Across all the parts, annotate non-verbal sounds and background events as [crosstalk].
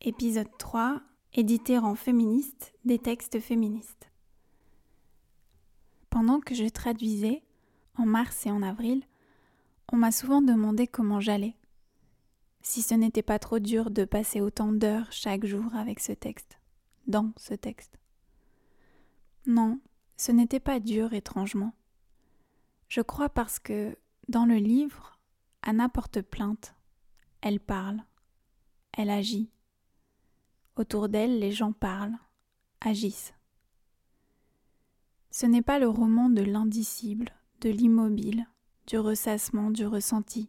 Épisode 3 Éditer en féministe des textes féministes. Pendant que je traduisais, en mars et en avril, on m'a souvent demandé comment j'allais. Si ce n'était pas trop dur de passer autant d'heures chaque jour avec ce texte, dans ce texte. Non, ce n'était pas dur étrangement. Je crois parce que, dans le livre, Anna porte plainte. Elle parle. Elle agit. Autour d'elle, les gens parlent, agissent. Ce n'est pas le roman de l'indicible, de l'immobile, du ressassement, du ressenti.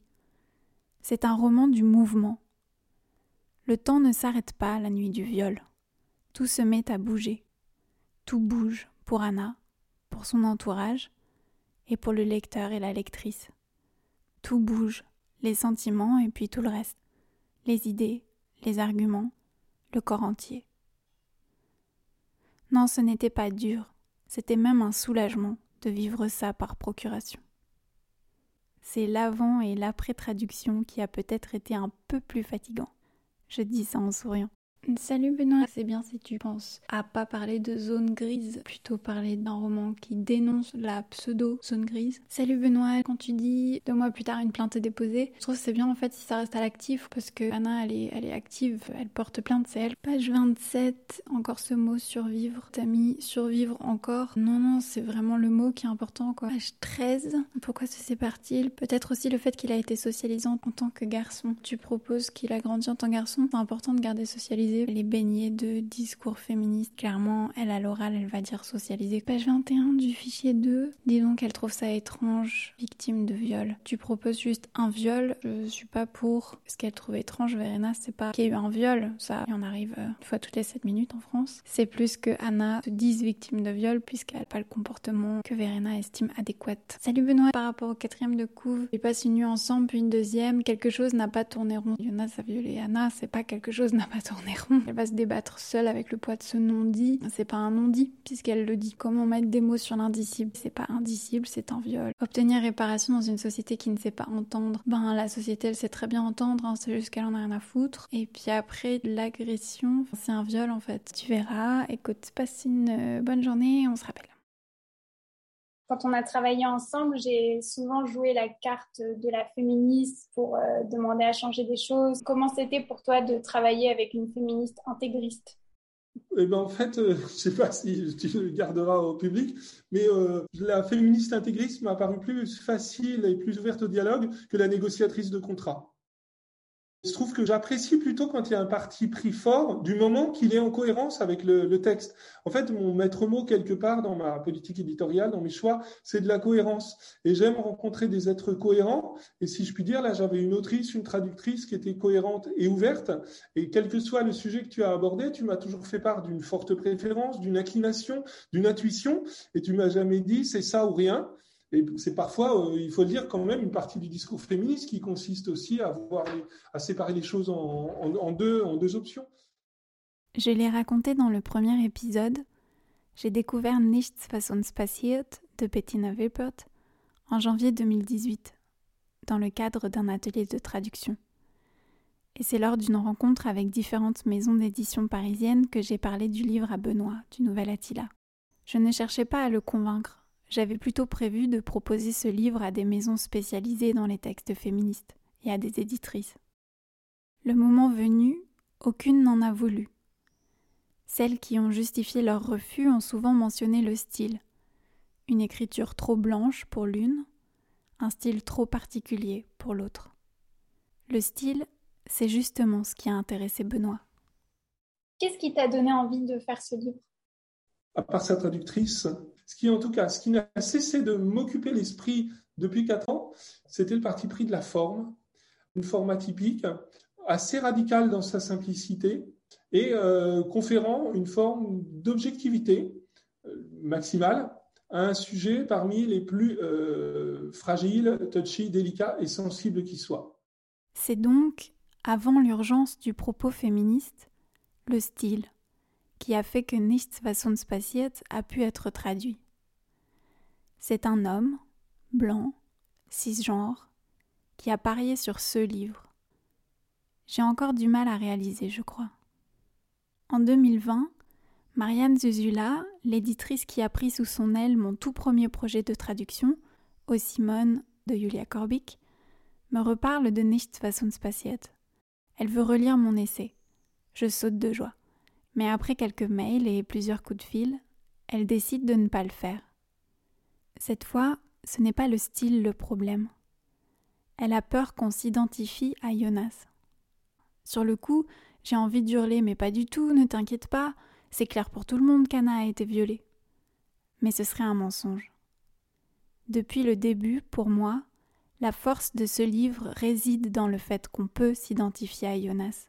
C'est un roman du mouvement. Le temps ne s'arrête pas la nuit du viol. Tout se met à bouger. Tout bouge pour Anna, pour son entourage et pour le lecteur et la lectrice. Tout bouge, les sentiments et puis tout le reste, les idées, les arguments, le corps entier. Non, ce n'était pas dur, c'était même un soulagement de vivre ça par procuration. C'est l'avant et l'après-traduction qui a peut-être été un peu plus fatigant. Je dis ça en souriant. Salut Benoît, c'est bien si tu penses à pas parler de zone grise, plutôt parler d'un roman qui dénonce la pseudo-zone grise. Salut Benoît, quand tu dis deux mois plus tard une plainte est déposée, je trouve que c'est bien en fait si ça reste à l'actif parce que Anna elle est, elle est active, elle porte plainte, c'est elle. Page 27, encore ce mot survivre. T'as mis survivre encore. Non, non, c'est vraiment le mot qui est important quoi. Page 13, pourquoi se sépare-t-il? Peut-être aussi le fait qu'il a été socialisant en tant que garçon. Tu proposes qu'il a grandi en tant que garçon, c'est important de garder socialisé les baignée de discours féministes. Clairement, elle à l'oral, elle va dire socialisée. Page 21 du fichier 2. Dis donc qu'elle trouve ça étrange, victime de viol. Tu proposes juste un viol. Je suis pas pour. Ce qu'elle trouve étrange, Verena, c'est pas qu'il y ait eu un viol. Ça, il en arrive euh, une fois toutes les 7 minutes en France. C'est plus que Anna se dise victime de viol puisqu'elle n'a pas le comportement que Verena estime adéquat. Salut Benoît, par rapport au quatrième de couve, ils passent une nuit ensemble puis une deuxième. Quelque chose n'a pas tourné rond. Jonas a violé Anna, c'est pas quelque chose n'a pas tourné Elle va se débattre seule avec le poids de ce non-dit. C'est pas un non-dit, puisqu'elle le dit. Comment mettre des mots sur l'indicible? C'est pas indicible, c'est un viol. Obtenir réparation dans une société qui ne sait pas entendre. Ben, la société, elle sait très bien entendre, hein, c'est juste qu'elle en a rien à foutre. Et puis après, l'agression, c'est un viol en fait. Tu verras. Écoute, passe une euh, bonne journée, on se rappelle quand on a travaillé ensemble, j'ai souvent joué la carte de la féministe pour euh, demander à changer des choses. Comment c'était pour toi de travailler avec une féministe intégriste? Eh ben, en fait, euh, [laughs] je ne sais pas si tu le garderas au public, mais euh, la féministe intégriste m'a paru plus facile et plus ouverte au dialogue que la négociatrice de contrat. Je trouve que j'apprécie plutôt quand il y a un parti pris fort, du moment qu'il est en cohérence avec le, texte. En fait, mon maître mot quelque part dans ma politique éditoriale, dans mes choix, c'est de la cohérence. Et j'aime rencontrer des êtres cohérents. Et si je puis dire, là, j'avais une autrice, une traductrice qui était cohérente et ouverte. Et quel que soit le sujet que tu as abordé, tu m'as toujours fait part d'une forte préférence, d'une inclination, d'une intuition. Et tu m'as jamais dit c'est ça ou rien. Et c'est parfois, euh, il faut dire, quand même une partie du discours féministe qui consiste aussi à, séparer les choses en, deux, options. Je l'ai raconté dans le premier épisode. J'ai découvert Nichts was uns passiert de Bettina Wilpert en janvier 2018, dans le cadre d'un atelier de traduction. Et c'est lors d'une rencontre avec différentes maisons d'édition parisiennes que j'ai parlé du livre à Benoît, du Nouvel Attila. Je ne cherchais pas à le convaincre, j'avais plutôt prévu de proposer ce livre à des maisons spécialisées dans les textes féministes et à des éditrices. Le moment venu, aucune n'en a voulu. Celles qui ont justifié leur refus ont souvent mentionné le style. Une écriture trop blanche pour l'une, un style trop particulier pour l'autre. Le style, c'est justement ce qui a intéressé Benoît. Qu'est-ce qui t'a donné envie de faire ce livre? À part sa traductrice, ce qui, en tout cas, ce qui n'a cessé de m'occuper l'esprit depuis quatre ans, c'était le parti pris de la forme, une forme atypique, assez radicale dans sa simplicité et euh, conférant une forme d'objectivité euh, maximale à un sujet parmi les plus euh, fragiles, touchy, délicats et sensibles qui soient. C'est donc, avant l'urgence du propos féministe, le style, qui a fait que Nichts was passiert a pu être traduit. C'est un homme, blanc, cisgenre, qui a parié sur ce livre. J'ai encore du mal à réaliser, je crois. En 2020, Marianne Zuzula, l'éditrice qui a pris sous son aile mon tout premier projet de traduction, Au Simone de Julia Korbik, me reparle de Nichts was passiert. Elle veut relire mon essai. Je saute de joie. Mais après quelques mails et plusieurs coups de fil, elle décide de ne pas le faire. Cette fois, ce n'est pas le style le problème. Elle a peur qu'on s'identifie à Jonas. Sur le coup, j'ai envie d'hurler, mais pas du tout, ne t'inquiète pas, c'est clair pour tout le monde qu'Anna a été violée. Mais ce serait un mensonge. Depuis le début, pour moi, la force de ce livre réside dans le fait qu'on peut s'identifier à Jonas.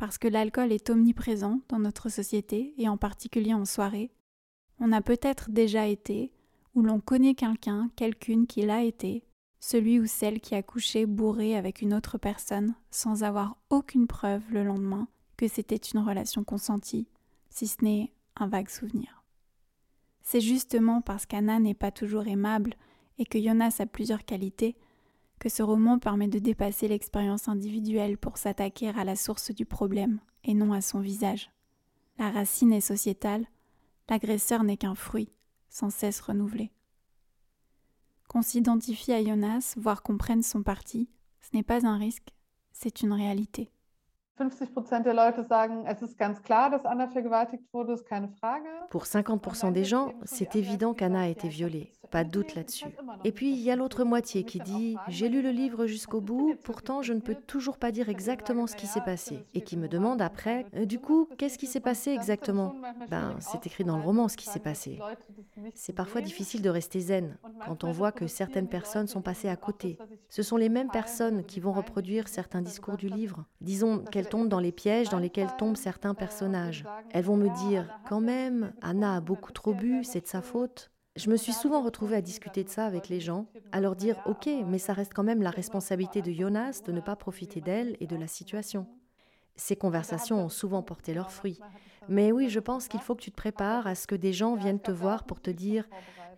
Parce que l'alcool est omniprésent dans notre société, et en particulier en soirée. On a peut-être déjà été, ou l'on connaît quelqu'un, quelqu'une qui l'a été, celui ou celle qui a couché bourré avec une autre personne sans avoir aucune preuve le lendemain que c'était une relation consentie, si ce n'est un vague souvenir. C'est justement parce qu'Anna n'est pas toujours aimable et que Jonas a plusieurs qualités que ce roman permet de dépasser l'expérience individuelle pour s'attaquer à la source du problème et non à son visage. La racine est sociétale, l'agresseur n'est qu'un fruit, sans cesse renouvelé. Qu'on s'identifie à Jonas, voire qu'on prenne son parti, ce n'est pas un risque, c'est une réalité. Pour 50% des gens, c'est évident qu'Anna a été violée, pas de doute là-dessus. Et puis il y a l'autre moitié qui dit J'ai lu le livre jusqu'au bout, pourtant je ne peux toujours pas dire exactement ce qui s'est passé. Et qui me demande après euh, Du coup, qu'est-ce qui s'est passé exactement? Ben, c'est écrit dans le roman ce qui s'est passé. C'est parfois difficile de rester zen quand on voit que certaines personnes sont passées à côté. Ce sont les mêmes personnes qui vont reproduire certains discours du livre. Disons dans les pièges dans lesquels tombent certains personnages. Elles vont me dire Quand même, Anna a beaucoup trop bu, c'est de sa faute. Je me suis souvent retrouvée à discuter de ça avec les gens, à leur dire Ok, mais ça reste quand même la responsabilité de Jonas de ne pas profiter d'elle et de la situation. Ces conversations ont souvent porté leurs fruits. Mais oui, je pense qu'il faut que tu te prépares à ce que des gens viennent te voir pour te dire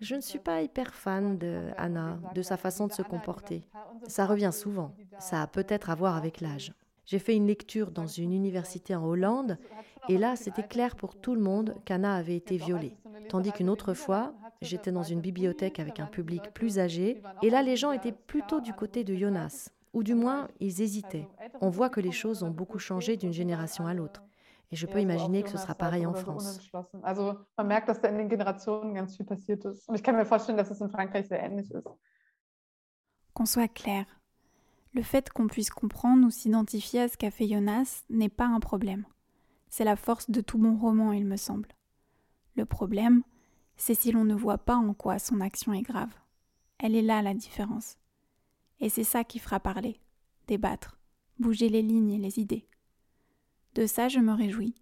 Je ne suis pas hyper fan de Anna, de sa façon de se comporter. Ça revient souvent. Ça a peut-être à voir avec l'âge. J'ai fait une lecture dans une université en Hollande et là, c'était clair pour tout le monde qu'Anna avait été violée. Tandis qu'une autre fois, j'étais dans une bibliothèque avec un public plus âgé et là, les gens étaient plutôt du côté de Jonas, ou du moins, ils hésitaient. On voit que les choses ont beaucoup changé d'une génération à l'autre. Et je peux imaginer que ce sera pareil en France. Qu'on soit clair, le fait qu'on puisse comprendre ou s'identifier à ce qu'a fait Jonas n'est pas un problème. C'est la force de tout bon roman, il me semble. Le problème, c'est si l'on ne voit pas en quoi son action est grave. Elle est là la différence. Et c'est ça qui fera parler, débattre, bouger les lignes et les idées. De ça, je me réjouis.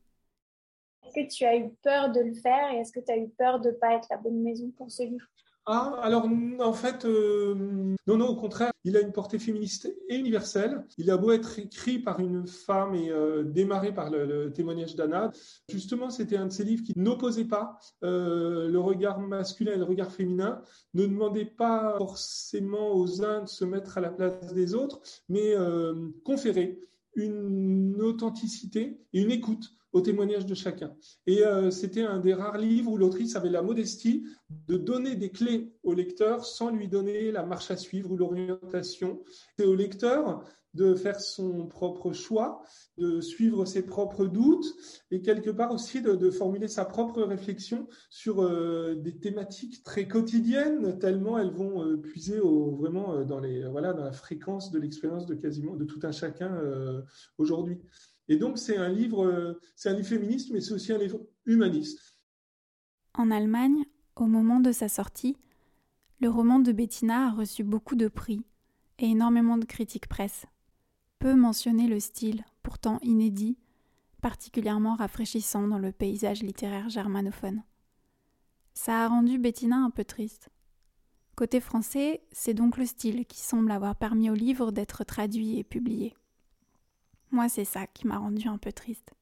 Est-ce que tu as eu peur de le faire et est-ce que tu as eu peur de ne pas être la bonne maison pour ce livre? Ah, alors en fait, euh, non, non, au contraire, il a une portée féministe et universelle. Il a beau être écrit par une femme et euh, démarré par le, témoignage d'Anna. Justement, c'était un de ces livres qui n'opposait pas euh, le regard masculin et le regard féminin, ne demandait pas forcément aux uns de se mettre à la place des autres, mais conférait une authenticité et une écoute au témoignage de chacun. Et euh, c'était un des rares livres où l'autrice avait la modestie de donner des clés au lecteur sans lui donner la marche à suivre ou l'orientation. C'est au lecteur de faire son propre choix, de suivre ses propres doutes et quelque part aussi de, formuler sa propre réflexion sur euh, des thématiques très quotidiennes tellement elles vont euh, puiser vraiment dans les voilà dans la fréquence de l'expérience de quasiment de tout un chacun aujourd'hui. Et donc, c'est un livre, euh, c'est un livre féministe, mais c'est aussi un livre humaniste. En Allemagne, au moment de sa sortie, le roman de Bettina a reçu beaucoup de prix et énormément de critiques presse. Peu mentionner le style, pourtant inédit, particulièrement rafraîchissant dans le paysage littéraire germanophone. Ça a rendu Bettina un peu triste. Côté français, c'est donc le style qui semble avoir permis au livre d'être traduit et publié. Moi, c'est ça qui m'a rendu un peu triste.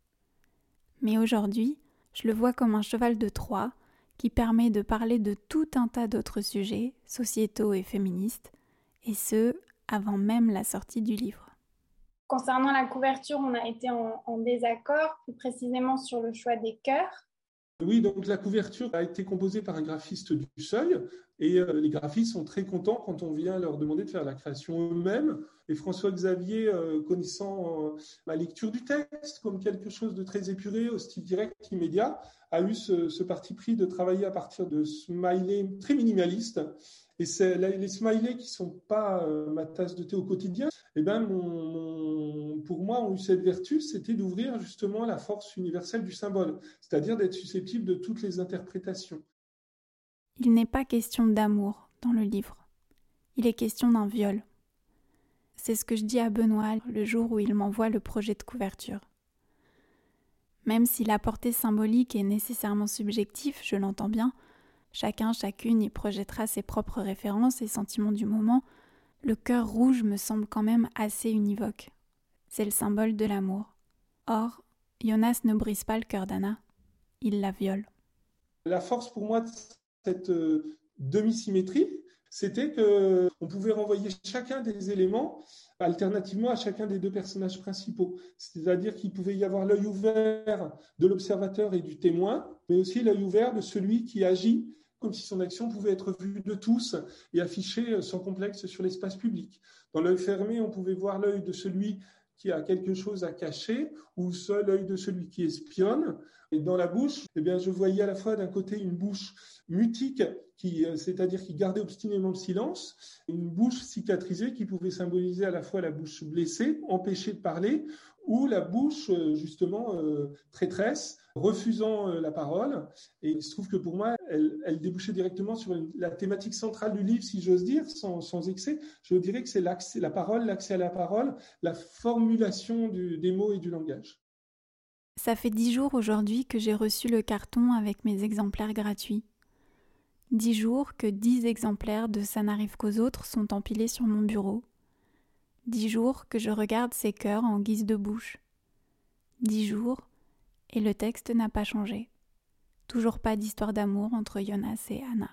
Mais aujourd'hui, je le vois comme un cheval de Troie qui permet de parler de tout un tas d'autres sujets, sociétaux et féministes, et ce, avant même la sortie du livre. Concernant la couverture, on a été en, en désaccord, plus précisément sur le choix des cœurs. Oui, donc la couverture a été composée par un graphiste du Seuil et euh, les graphistes sont très contents quand on vient leur demander de faire la création eux-mêmes. Et François-Xavier, euh, connaissant euh, la lecture du texte comme quelque chose de très épuré, au style direct, immédiat, a eu ce, ce parti pris de travailler à partir de smileys très minimalistes et c'est les smileys qui sont pas ma tasse de thé au quotidien. Eh ben, pour moi, ont eu cette vertu, c'était d'ouvrir justement la force universelle du symbole, c'est-à-dire d'être susceptible de toutes les interprétations. Il n'est pas question d'amour dans le livre. Il est question d'un viol. C'est ce que je dis à Benoît le jour où il m'envoie le projet de couverture. Même si la portée symbolique est nécessairement subjective, je l'entends bien, Chacun, chacune y projettera ses propres références et sentiments du moment. Le cœur rouge me semble quand même assez univoque. C'est le symbole de l'amour. Or, Jonas ne brise pas le cœur d'Anna, il la viole. La force pour moi de cette euh, demi-symétrie, c'était que on pouvait renvoyer chacun des éléments alternativement à chacun des deux personnages principaux. C'est-à-dire qu'il pouvait y avoir l'œil ouvert de l'observateur et du témoin, mais aussi l'œil ouvert de celui qui agit comme si son action pouvait être vue de tous et affichée sans complexe sur l'espace public. Dans l'œil fermé, on pouvait voir l'œil de celui qui a quelque chose à cacher ou seul l'œil de celui qui espionne. Et dans la bouche, eh bien, je voyais à la fois d'un côté une bouche mutique, qui, euh, c'est-à-dire qui gardait obstinément le silence, une bouche cicatrisée qui pouvait symboliser à la fois la bouche blessée, empêchée de parler, ou la bouche euh, justement euh, traîtresse, refusant la parole. Et il se trouve que pour moi, elle, débouchait directement sur la thématique centrale du livre, si j'ose dire, sans, excès. Je dirais que c'est l'accès, la parole, l'accès à la parole, la formulation des mots et du langage. Ça fait dix jours aujourd'hui que j'ai reçu le carton avec mes exemplaires gratuits. Dix jours que dix exemplaires de Ça n'arrive qu'aux autres sont empilés sur mon bureau. Dix jours que je regarde ces cœurs en guise de bouche. Dix jours et le texte n'a pas changé. Toujours pas d'histoire d'amour entre Jonas et Anna.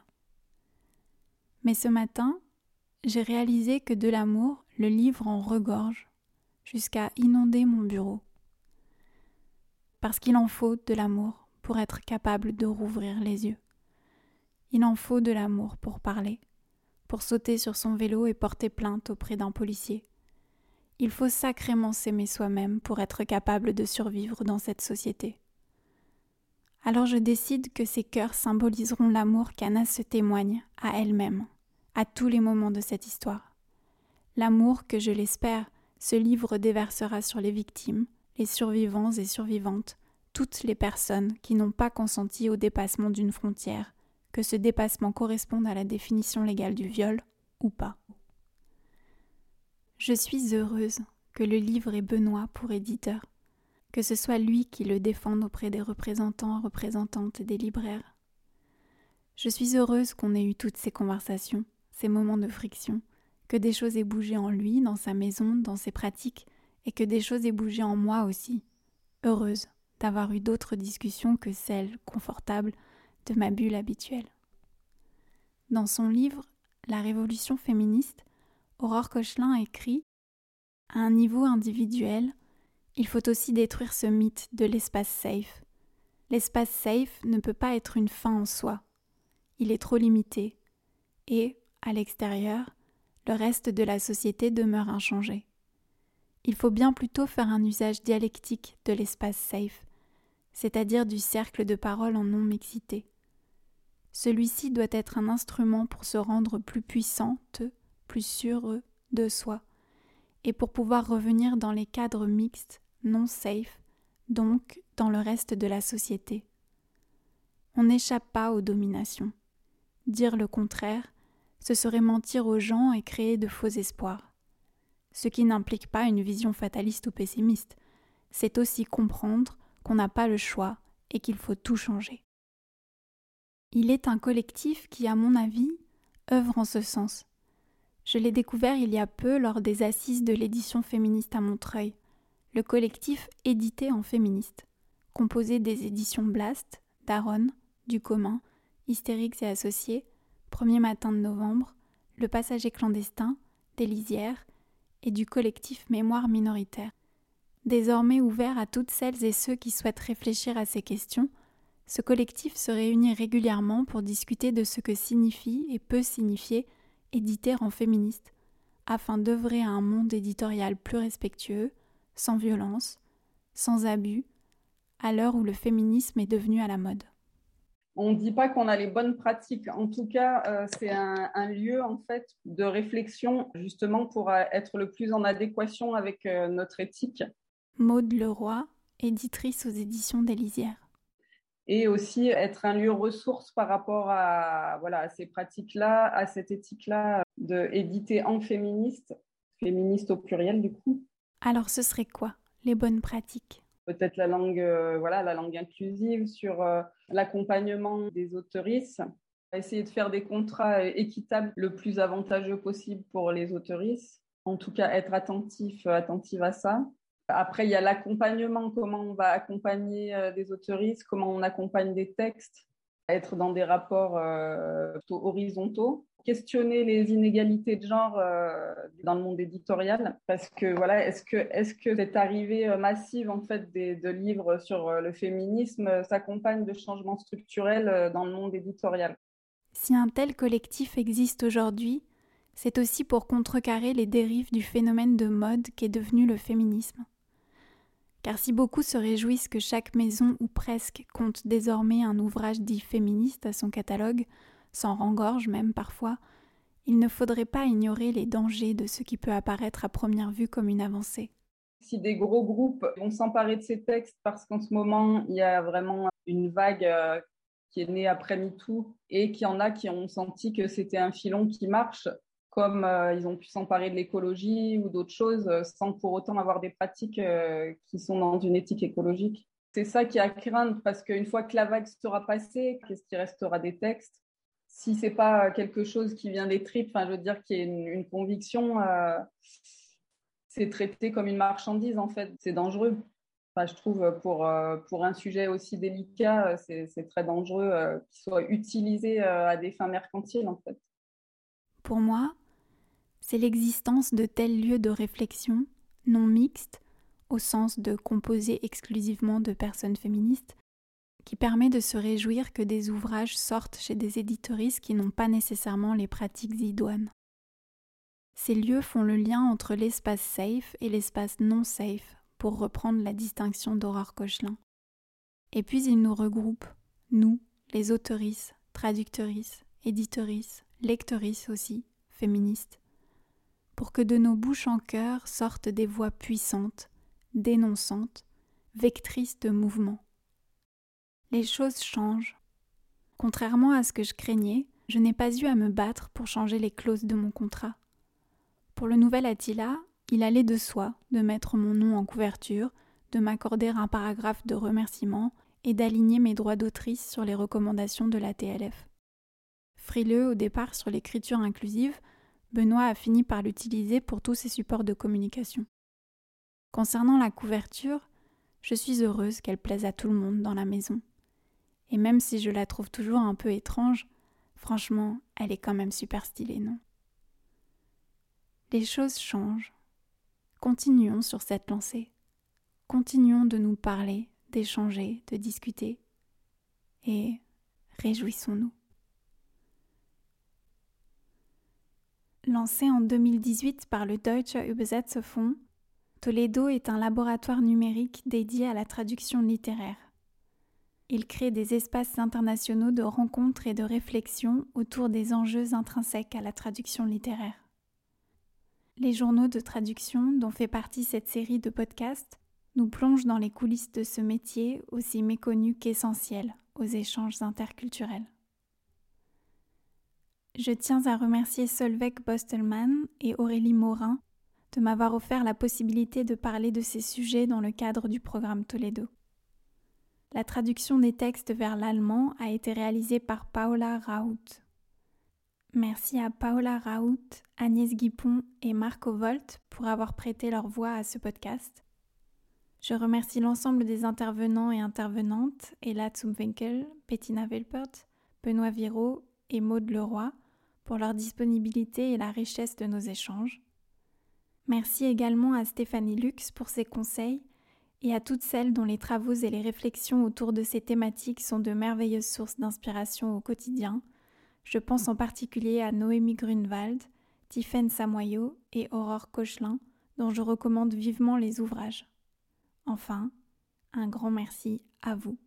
Mais ce matin, j'ai réalisé que de l'amour, le livre en regorge, jusqu'à inonder mon bureau parce qu'il en faut de l'amour pour être capable de rouvrir les yeux. Il en faut de l'amour pour parler, pour sauter sur son vélo et porter plainte auprès d'un policier. Il faut sacrément s'aimer soi-même pour être capable de survivre dans cette société. Alors je décide que ces cœurs symboliseront l'amour qu'Anna se témoigne à elle-même, à tous les moments de cette histoire. L'amour que, je l'espère, ce livre déversera sur les victimes, les survivants et survivantes, toutes les personnes qui n'ont pas consenti au dépassement d'une frontière, que ce dépassement corresponde à la définition légale du viol ou pas. Je suis heureuse que le livre ait Benoît pour éditeur, que ce soit lui qui le défende auprès des représentants, représentantes des libraires. Je suis heureuse qu'on ait eu toutes ces conversations, ces moments de friction, que des choses aient bougé en lui, dans sa maison, dans ses pratiques, et que des choses aient bougé en moi aussi, heureuse d'avoir eu d'autres discussions que celles confortables de ma bulle habituelle. Dans son livre La révolution féministe, Aurore Cochelin écrit À un niveau individuel, il faut aussi détruire ce mythe de l'espace safe. L'espace safe ne peut pas être une fin en soi. Il est trop limité. Et, à l'extérieur, le reste de la société demeure inchangé. Il faut bien plutôt faire un usage dialectique de l'espace safe, c'est-à-dire du cercle de parole en non-mixité. Celui-ci doit être un instrument pour se rendre plus puissante, plus sûr de soi, et pour pouvoir revenir dans les cadres mixtes, non safe, donc dans le reste de la société. On n'échappe pas aux dominations. Dire le contraire, ce serait mentir aux gens et créer de faux espoirs ce qui n'implique pas une vision fataliste ou pessimiste. C'est aussi comprendre qu'on n'a pas le choix et qu'il faut tout changer. Il est un collectif qui, à mon avis, œuvre en ce sens. Je l'ai découvert il y a peu lors des assises de l'édition féministe à Montreuil, le collectif édité en féministe, composé des éditions Blast, Daron, Du Commun, Hystérix et Associés, Premier matin de novembre, Le Passager clandestin, des Lisières et du collectif Mémoire minoritaire. Désormais ouvert à toutes celles et ceux qui souhaitent réfléchir à ces questions, ce collectif se réunit régulièrement pour discuter de ce que signifie et peut signifier éditer en féministe, afin d'œuvrer à un monde éditorial plus respectueux, sans violence, sans abus, à l'heure où le féminisme est devenu à la mode. On ne dit pas qu'on a les bonnes pratiques. En tout cas, euh, c'est un, lieu en fait de réflexion justement pour euh, être le plus en adéquation avec euh, notre éthique. Maude Leroy, éditrice aux éditions des Lisières et aussi être un lieu ressource par rapport à, voilà, à ces pratiques-là, à cette éthique-là de éditer en féministe, féministe au pluriel du coup. Alors ce serait quoi les bonnes pratiques? Peut-être la langue, euh, voilà, la langue inclusive sur euh, l'accompagnement des autoristes, essayer de faire des contrats équitables le plus avantageux possible pour les autoristes. En tout cas, être attentif, attentive à ça. Après, il y a l'accompagnement, comment on va accompagner euh, des autoristes, comment on accompagne des textes, être dans des rapports euh, horizontaux, questionner les inégalités de genre euh, dans le monde éditorial, parce que voilà, est-ce que est-ce que cette arrivée massive en fait de livres sur le féminisme s'accompagne de changements structurels dans le monde éditorial? Si un tel collectif existe aujourd'hui, c'est aussi pour contrecarrer les dérives du phénomène de mode qu'est devenu le féminisme. Car si beaucoup se réjouissent que chaque maison ou presque compte désormais un ouvrage dit féministe à son catalogue, s'en rengorge même parfois, il ne faudrait pas ignorer les dangers de ce qui peut apparaître à première vue comme une avancée. Si des gros groupes vont s'emparer de ces textes parce qu'en ce moment, il y a vraiment une vague euh, qui est née après MeToo et qu'il y en a qui ont senti que c'était un filon qui marche, comme euh, ils ont pu s'emparer de l'écologie ou d'autres choses euh, sans pour autant avoir des pratiques euh, qui sont dans une éthique écologique. C'est ça qui est à craindre parce qu'une fois que la vague sera passée, qu'est-ce qui restera des textes? Si c'est pas quelque chose qui vient des tripes, enfin je veux dire qu'il y ait une, conviction, c'est traité comme une marchandise en fait. C'est dangereux. Enfin, je trouve pour, pour un sujet aussi délicat, c'est très dangereux qu'il soit utilisé à des fins mercantiles en fait. Pour moi, c'est l'existence de tels lieux de réflexion, non mixtes, au sens de composés exclusivement de personnes féministes, qui permet de se réjouir que des ouvrages sortent chez des éditoristes qui n'ont pas nécessairement les pratiques idoines. Ces lieux font le lien entre l'espace safe et l'espace non safe, pour reprendre la distinction d'Aurore Cochelin. Et puis ils nous regroupent, nous, les autoristes, traductrices, éditorices, lectrices aussi, féministes, pour que de nos bouches en cœur sortent des voix puissantes, dénonçantes, vectrices de mouvement. Les choses changent. Contrairement à ce que je craignais, je n'ai pas eu à me battre pour changer les clauses de mon contrat. Pour le nouvel Attila, il allait de soi de mettre mon nom en couverture, de m'accorder un paragraphe de remerciement et d'aligner mes droits d'autrice sur les recommandations de la TLF. Frileux au départ sur l'écriture inclusive, Benoît a fini par l'utiliser pour tous ses supports de communication. Concernant la couverture, je suis heureuse qu'elle plaise à tout le monde dans la maison. Et même si je la trouve toujours un peu étrange, franchement, elle est quand même super stylée, non? Les choses changent. Continuons sur cette lancée. Continuons de nous parler, d'échanger, de discuter. Et réjouissons-nous. Lancé en 2018 par le Deutsche Übersetzerfonds, Toledo est un laboratoire numérique dédié à la traduction littéraire. Il crée des espaces internationaux de rencontres et de réflexion autour des enjeux intrinsèques à la traduction littéraire. Les journaux de traduction, dont fait partie cette série de podcasts, nous plongent dans les coulisses de ce métier aussi méconnu qu'essentiel aux échanges interculturels. Je tiens à remercier Solveig Bostelman et Aurélie Morin de m'avoir offert la possibilité de parler de ces sujets dans le cadre du programme Toledo. La traduction des textes vers l'allemand a été réalisée par Paola Raoult. Merci à Paola Raoult, Agnès Guipon et Marco Volt pour avoir prêté leur voix à ce podcast. Je remercie l'ensemble des intervenants et intervenantes, Ella Zumwinkel, Bettina Welpert, Benoît Viraud et Maude Leroy, pour leur disponibilité et la richesse de nos échanges. Merci également à Stéphanie Lux pour ses conseils et à toutes celles dont les travaux et les réflexions autour de ces thématiques sont de merveilleuses sources d'inspiration au quotidien. Je pense en particulier à Noémie Grunwald, Tiffaine Samoyo et Aurore Cochelin, dont je recommande vivement les ouvrages. Enfin, un grand merci à vous.